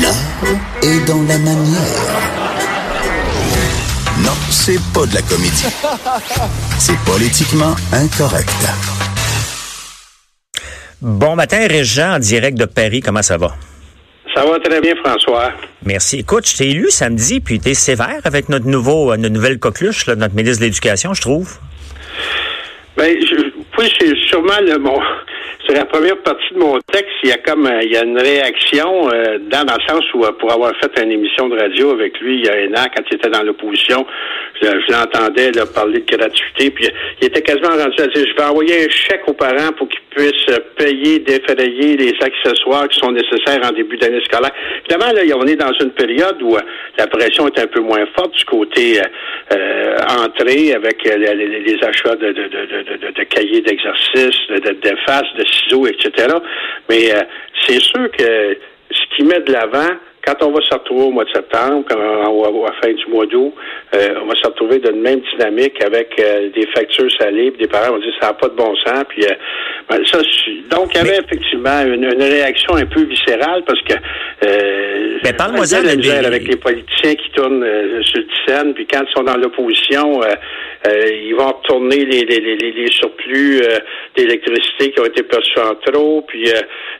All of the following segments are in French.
L'art est dans la manière. Non, c'est pas de la comédie. C'est politiquement incorrect. Bon matin, Régent, en direct de Paris. Comment ça va? Ça va très bien, François. Merci. Écoute, je t'ai élu samedi, puis t'es sévère avec notre nouveau, notre nouvelle coqueluche, là, notre ministre de l'Éducation, je trouve. Ben, je, oui, c'est sûrement le, bon, sur la première partie de mon texte, il y a comme euh, il y a une réaction euh, dans, dans le sens où euh, pour avoir fait une émission de radio avec lui il y a un an quand il était dans l'opposition, je, l'entendais parler de gratuité, puis il était quasiment rendu à dire je vais envoyer un chèque aux parents pour qu'ils puissent payer, défrayer les accessoires qui sont nécessaires en début d'année scolaire. Évidemment, là, on est dans une période où la pression est un peu moins forte du côté euh, entrée avec les, achats de, cahiers d'exercice, de, de, de ciseaux, etc. Mais euh, c'est sûr que ce qui met de l'avant, quand on va se retrouver au mois de septembre, quand on va, à la fin du mois d'août, euh, on va se retrouver dans une même dynamique avec euh, des factures salées, puis des parents vont dire ça n'a pas de bon sens, puis euh, ben, ça, donc il y avait effectivement une, une, réaction un peu viscérale parce que euh, mais parle-moi ça avec les politiciens qui tournent sur le scène, puis quand ils sont dans l'opposition, ils vont retourner les, les, les, les surplus d'électricité qui ont été perçus en trop, puis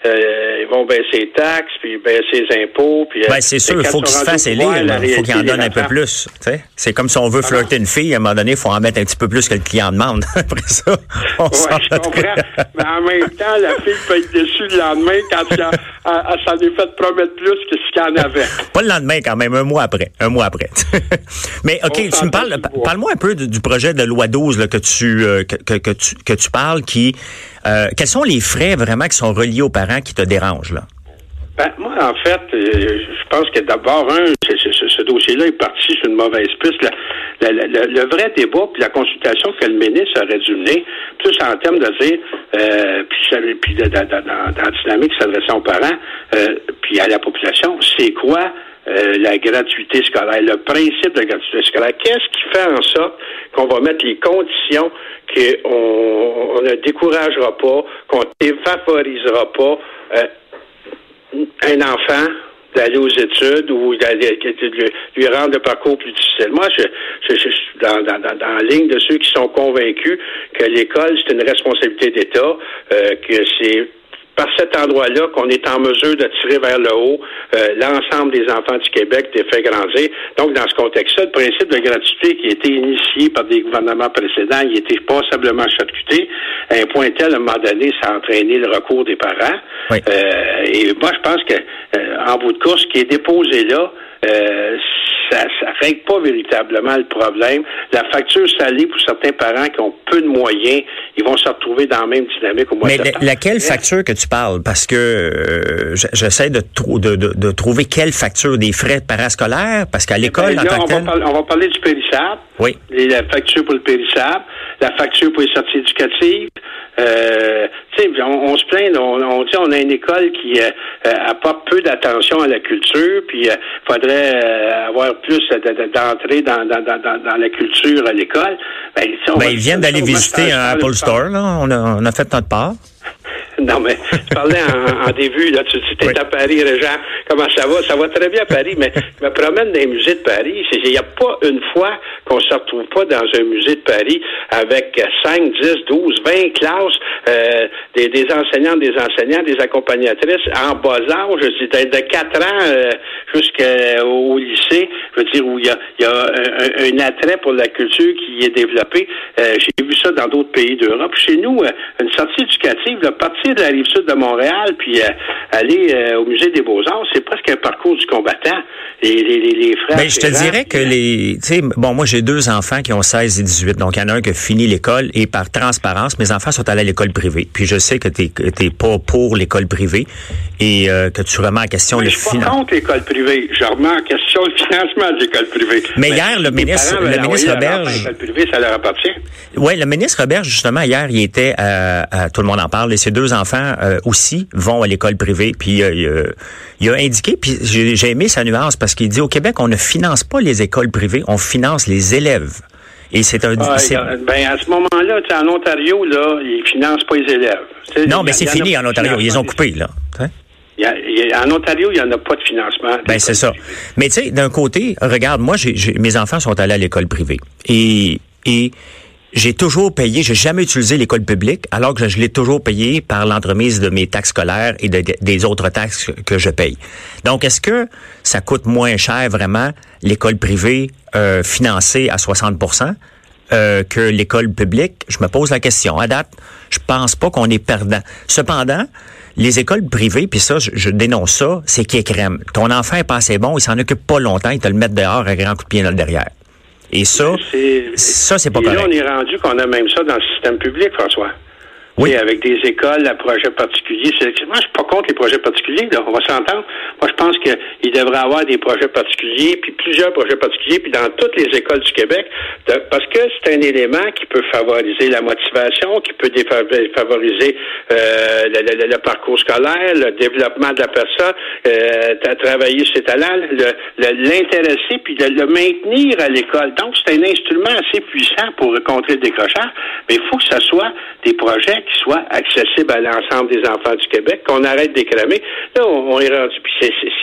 ils vont baisser les taxes, puis baisser les impôts. Puis, ben, c'est sûr, il faut qu'il se fasse élire. Il faut qu'il en donne un peu plus. C'est comme si on veut flirter une fille, à un moment donné, il faut en mettre un petit peu plus que le client demande. Après ça, on ouais, je comprends. Mais en même temps, la fille peut être déçue le lendemain quand elle, elle, s'en est fait promettre plus que ce qu'il y en avait. Pas le lendemain quand même, un mois après. Un mois après. Mais OK, tu me parles, parle-moi un peu du projet de loi 12 là, que, tu, euh, que, que, tu, que tu parles qui... Euh, quels sont les frais vraiment qui sont reliés aux parents qui te dérangent, là? Ben, moi, en fait, euh, je pense que d'abord, un, ce dossier-là est parti sur une mauvaise piste. le, vrai débat, puis la consultation que le ministre aurait dû mener, plus en termes de dire, euh, puis, puis dans, la dynamique s'adressant aux parents, euh, puis à la population, c'est quoi euh, la gratuité scolaire, le principe de la gratuité scolaire? Qu'est-ce qui fait en sorte qu'on va mettre les conditions qu'on on ne découragera pas, qu'on ne défavorisera pas un enfant d'aller aux études ou d'aller lui rendre le parcours plus difficile. Moi, je, je, suis dans, dans, dans, la ligne de ceux qui sont convaincus que l'école, c'est une responsabilité d'État, euh, que c'est par cet endroit-là qu'on est en mesure de tirer vers le haut euh, l'ensemble des enfants du Québec, des fait grandir. Donc, dans ce contexte-là, le principe de gratuité qui a été initié par des gouvernements précédents, il était passablement charcuté à un point tel, à un moment donné, ça a entraîné le recours des parents. Euh, et moi, je pense que, euh, en bout de course, ce qui est déposé là, ça ne règle pas véritablement le problème. La facture salée pour certains parents qui ont peu de moyens, ils vont se retrouver dans la même dynamique au mois Mais de septembre. laquelle facture que tu parles? Parce que euh, j'essaie de, de, de, de, trouver quelle facture des frais parascolaires, parce qu'à l'école, en tant on, va parler, on va parler du périssable. Oui. la facture pour le périssable, la facture pour les sorties éducatives. Euh, on, on, se plaint, on, on, on a une école qui euh, apporte peu d'attention à la culture, puis il euh, faudrait euh, avoir plus d'entrée dans, dans, dans, dans, la culture à l'école. Ben, ben ils viennent d'aller visiter un Apple Store, là. On a, on a fait notre part. Non, mais tu parlais en, en, début, là, tu dis, t'es à Paris, Régent, comment ça va? Ça va très bien à Paris, mais je me promène dans les musées de Paris. Il n'y a pas une fois qu'on se retrouve pas dans un musée de Paris avec 5, 10, 12, 20 classes, euh, des, des enseignantes, des enseignants, des accompagnatrices en bas âge, je dis, de 4 ans euh, jusqu'au lycée, je veux dire, où il y a, y a un, un, attrait pour la culture qui est développé. Euh, J'ai vu ça dans d'autres pays d'Europe. Chez nous, une sortie éducative, là, partir de la rive sud de Montréal, puis euh, aller euh, au musée des Beaux-Arts, c'est presque un parcours du combattant. Les, les, les frères. Ben, je te dirais que les. Tu sais, bon, moi, j'ai deux enfants qui ont 16 et 18. Donc, il y en a un qui a fini l'école et par transparence, mes enfants sont allés à l'école privée. Puis, je sais que tu n'es pas pour l'école privée et euh, que tu remets en question oui, le financement. Je suis contre l'école privée. Je remets en question le financement de l'école privée. Mais, Mais hier, le ministre, le ministre Roberge. L'école privée, ça leur appartient. Oui, le ministre Roberge, justement, hier, il était à, à, tout le monde en parle, et ses deux enfants euh, aussi vont à l'école privée. Puis euh, il a indiqué, puis j'ai aimé sa nuance parce qu'il dit au Québec, on ne finance pas les écoles privées, on finance les élèves. Et c'est un. Ah, ben à ce moment-là, en Ontario, là, ils financent pas les élèves. non, mais c'est fini en Ontario. Ils ont coupé là. Il en Ontario, il n'y en a pas de financement. Ben, c'est ça. Mais tu sais, d'un côté, regarde, moi, j'ai, mes enfants sont allés à l'école privée. Et, et j'ai toujours payé, j'ai jamais utilisé l'école publique, alors que je l'ai toujours payé par l'entremise de mes taxes scolaires et des autres taxes que je paye. Donc, est-ce que ça coûte moins cher vraiment l'école privée euh, financée à 60% euh, que l'école publique? Je me pose la question. À date, je pense pas qu'on est perdant. Cependant, les écoles privées, puis ça, je, dénonce ça, c'est qui est crème. Ton enfant est pas assez bon, il s'en occupe pas longtemps, il te le met dehors un grand coup de pied dans le derrière. Et ça, ça, c'est pas et Là, on est rendu qu'on a même ça dans le système public, François. Oui. avec des écoles à projets particuliers. Moi, je suis pas contre les projets particuliers, là. On va s'entendre. Moi, pense qu'il devrait avoir des projets particuliers, puis plusieurs projets particuliers, puis dans toutes les écoles du Québec, parce que c'est un élément qui peut favoriser la motivation, qui peut favoriser euh, le, parcours scolaire, le développement de la personne, euh, travailler ses talents, l'intéresser, puis de le maintenir à l'école. Donc, c'est un instrument assez puissant pour contrer le décrochage, mais il faut que ce soit des projets qui soit accessible à l'ensemble des enfants du Québec, qu'on arrête d'écramer. Là, on, est rendu, puis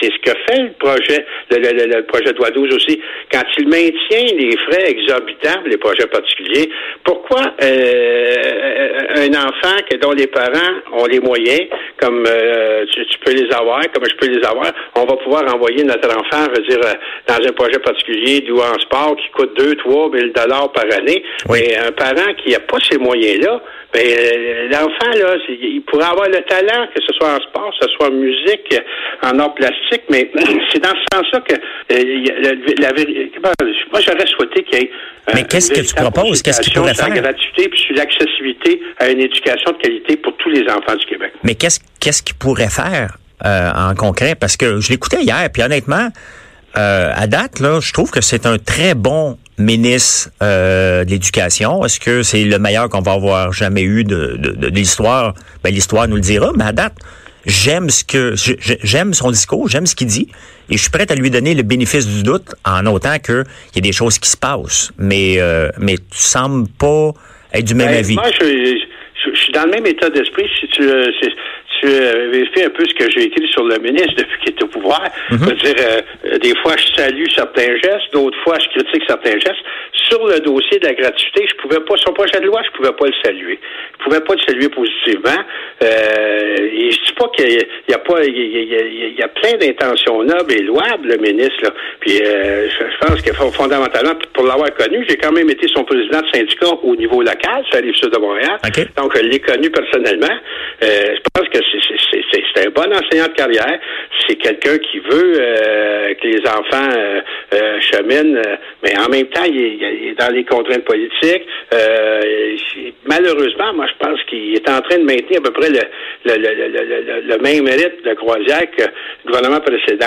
c'est ce que fait le projet, le, projet de loi 12 aussi, quand il maintient les frais exorbitants, les projets particuliers, pourquoi euh, un enfant que, dont les parents ont les moyens, comme euh, tu, peux les avoir, comme je peux les avoir, on va pouvoir envoyer notre enfant, je veux dire, euh, dans un projet particulier ou en sport qui coûte 2, 3 000 dollars par année. Mais un parent qui n'a pas ces moyens-là, ben, l'enfant, là, il pourrait avoir le talent, que ce soit en sport, que ce soit en musique, en art plastique, mais c'est dans ce sens-là que euh, la, moi, j'aurais souhaité qu'il y ait euh, mais qu'est-ce que tu proposes? Qu'est-ce qu'il pourrait faire? la gratuité puis sur l'accessibilité à une éducation de qualité pour tous les enfants du Québec. Mais qu'est-ce qu'est-ce qu'il pourrait faire euh, en concret? Parce que je l'écoutais hier, puis honnêtement, euh, à date, là, je trouve que c'est un très bon ministre euh, de l'Éducation. Est-ce que c'est le meilleur qu'on va avoir jamais eu de, de, l'histoire? Ben, l'histoire nous le dira, mais à date, j'aime ce que j'aime son discours, j'aime ce qu'il dit, et je suis prêt à lui donner le bénéfice du doute en autant qu'il y a des choses qui se passent. Mais euh, mais tu sembles pas être du même ben, avis. Moi, je, suis dans le même état d'esprit. Si tu, euh, tu vérifies un peu ce que j'ai écrit sur le ministre depuis qu'il est au pouvoir. Mhm. Dire, euh, des fois, je salue certains gestes, d'autres fois, je critique certains gestes. Sur le dossier de la gratuité, je pouvais pas, son projet de loi, je pouvais pas le saluer. Je pouvais pas le saluer positivement. Euh, et je dis pas qu'il y, a pas, il y a, plein d'intentions nobles et louables, le ministre. Là. Puis euh, je, pense que fondamentalement, pour l'avoir connu, j'ai quand même été son président de syndicat au niveau local, sur la sud de Montréal. Donc, je l'ai connu personnellement. Euh, je pense que c'est un bon enseignant de carrière. C'est quelqu'un qui veut euh, que les enfants euh, euh, cheminent, mais en même temps, il est, dans les contraintes politiques. malheureusement, moi, je pense qu'il est en train de maintenir à peu près le, même rythme de croisière que le gouvernement précédent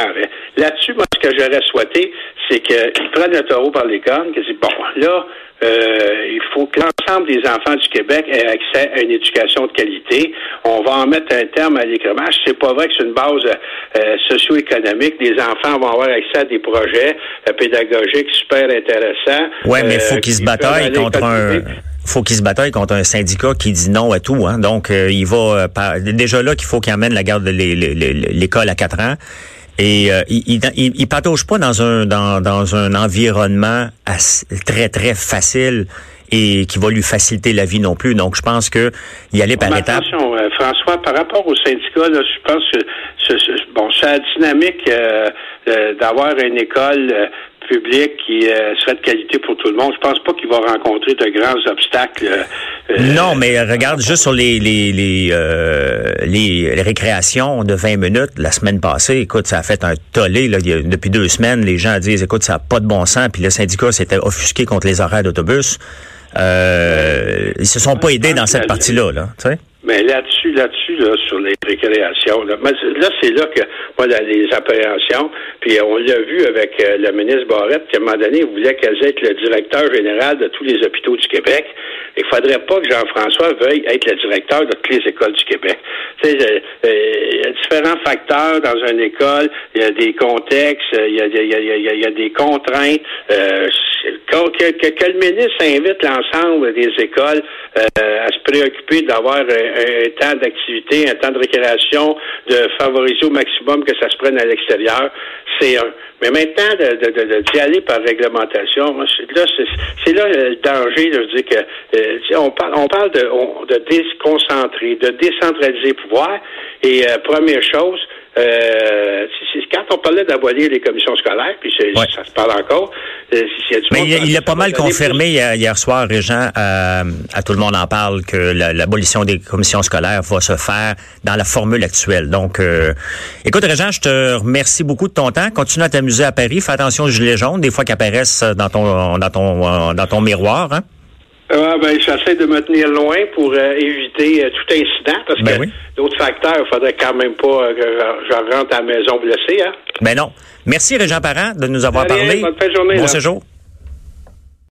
Là-dessus, moi, ce que j'aurais souhaité, c'est qu'il prenne le taureau par les cornes, qu'il dise, bon, là, euh, il faut que l'ensemble des enfants du Québec aient accès à une éducation de qualité. On va en mettre un terme à l'écrémage. C'est pas vrai que c'est une base euh, socio-économique. Les enfants vont avoir accès à des projets euh, pédagogiques super intéressants. Oui, mais il faut qu'ils se bataillent contre un faut qu'il se bataille contre un syndicat qui dit non à tout. Hein. Donc, il va déjà là qu'il faut qu'il amène la garde de l'école à quatre ans. Et euh, il, il, patauge pas dans un dans, dans un environnement très très facile et qui va lui faciliter la vie non plus. Donc je pense que y aller par étapes. Attention, euh, François, par rapport au syndicat, là, je pense que bon, c'est la dynamique euh, d'avoir une école public qui euh, serait de qualité pour tout le monde. Je pense pas qu'il va rencontrer de grands obstacles. Euh, non, mais regarde juste sur les les les, euh, récréations de 20 minutes la semaine passée. Écoute, ça a fait un tollé là, depuis deux semaines. Les gens disent, écoute, ça n'a pas de bon sens. Puis le syndicat s'était offusqué contre les horaires d'autobus. Euh, ils se sont pas aidés dans cette partie-là, là. Tu sais? Mais là-dessus, là-dessus, là, sur les récréations, là, là c'est là que moi, les appréhensions, puis on l'a vu avec euh, le ministre Barrette, qui à un moment donné voulait qu'elle être le directeur général de tous les hôpitaux du Québec. Il faudrait pas que Jean-François veuille être le directeur de toutes les écoles du Québec. Tu sais, euh, euh, il y a différents facteurs dans une école, il y a des contextes, il y a, il y a, il y a, des contraintes. Euh, que, que, que, le ministre invite l'ensemble des écoles à se préoccuper d'avoir un, temps d'activité, un temps de récréation, de favoriser au maximum que ça se prenne à l'extérieur, c'est un. Mais maintenant, de, d'y aller par réglementation, là, c'est, là le danger de dire que euh, on parle, on parle de, de déconcentrer, de décentraliser le pouvoir. Et euh, première chose, euh, quand on parlait d'abolir les commissions scolaires, puis ça se parle encore. Euh, Mais il, a pas mal confirmé hier, soir, Régent, euh, à tout le monde en parle, que l'abolition des commissions scolaires va se faire dans la formule actuelle. Donc, euh, écoute, Régent, je te remercie beaucoup de ton temps. Continue à t'amuser à Paris. Fais attention aux gilets jaunes, des fois qu'ils apparaissent dans ton dans ton dans ton miroir. Hein? Ah, ben, j'essaie de me tenir loin pour euh, éviter euh, tout incident parce ben que d'autres facteurs, il faudrait quand même pas euh, que je rentre à la maison blessée. Hein? Ben non. Merci, Régent Parent, de nous avoir parlé. Bonne fin de journée. Bon séjour.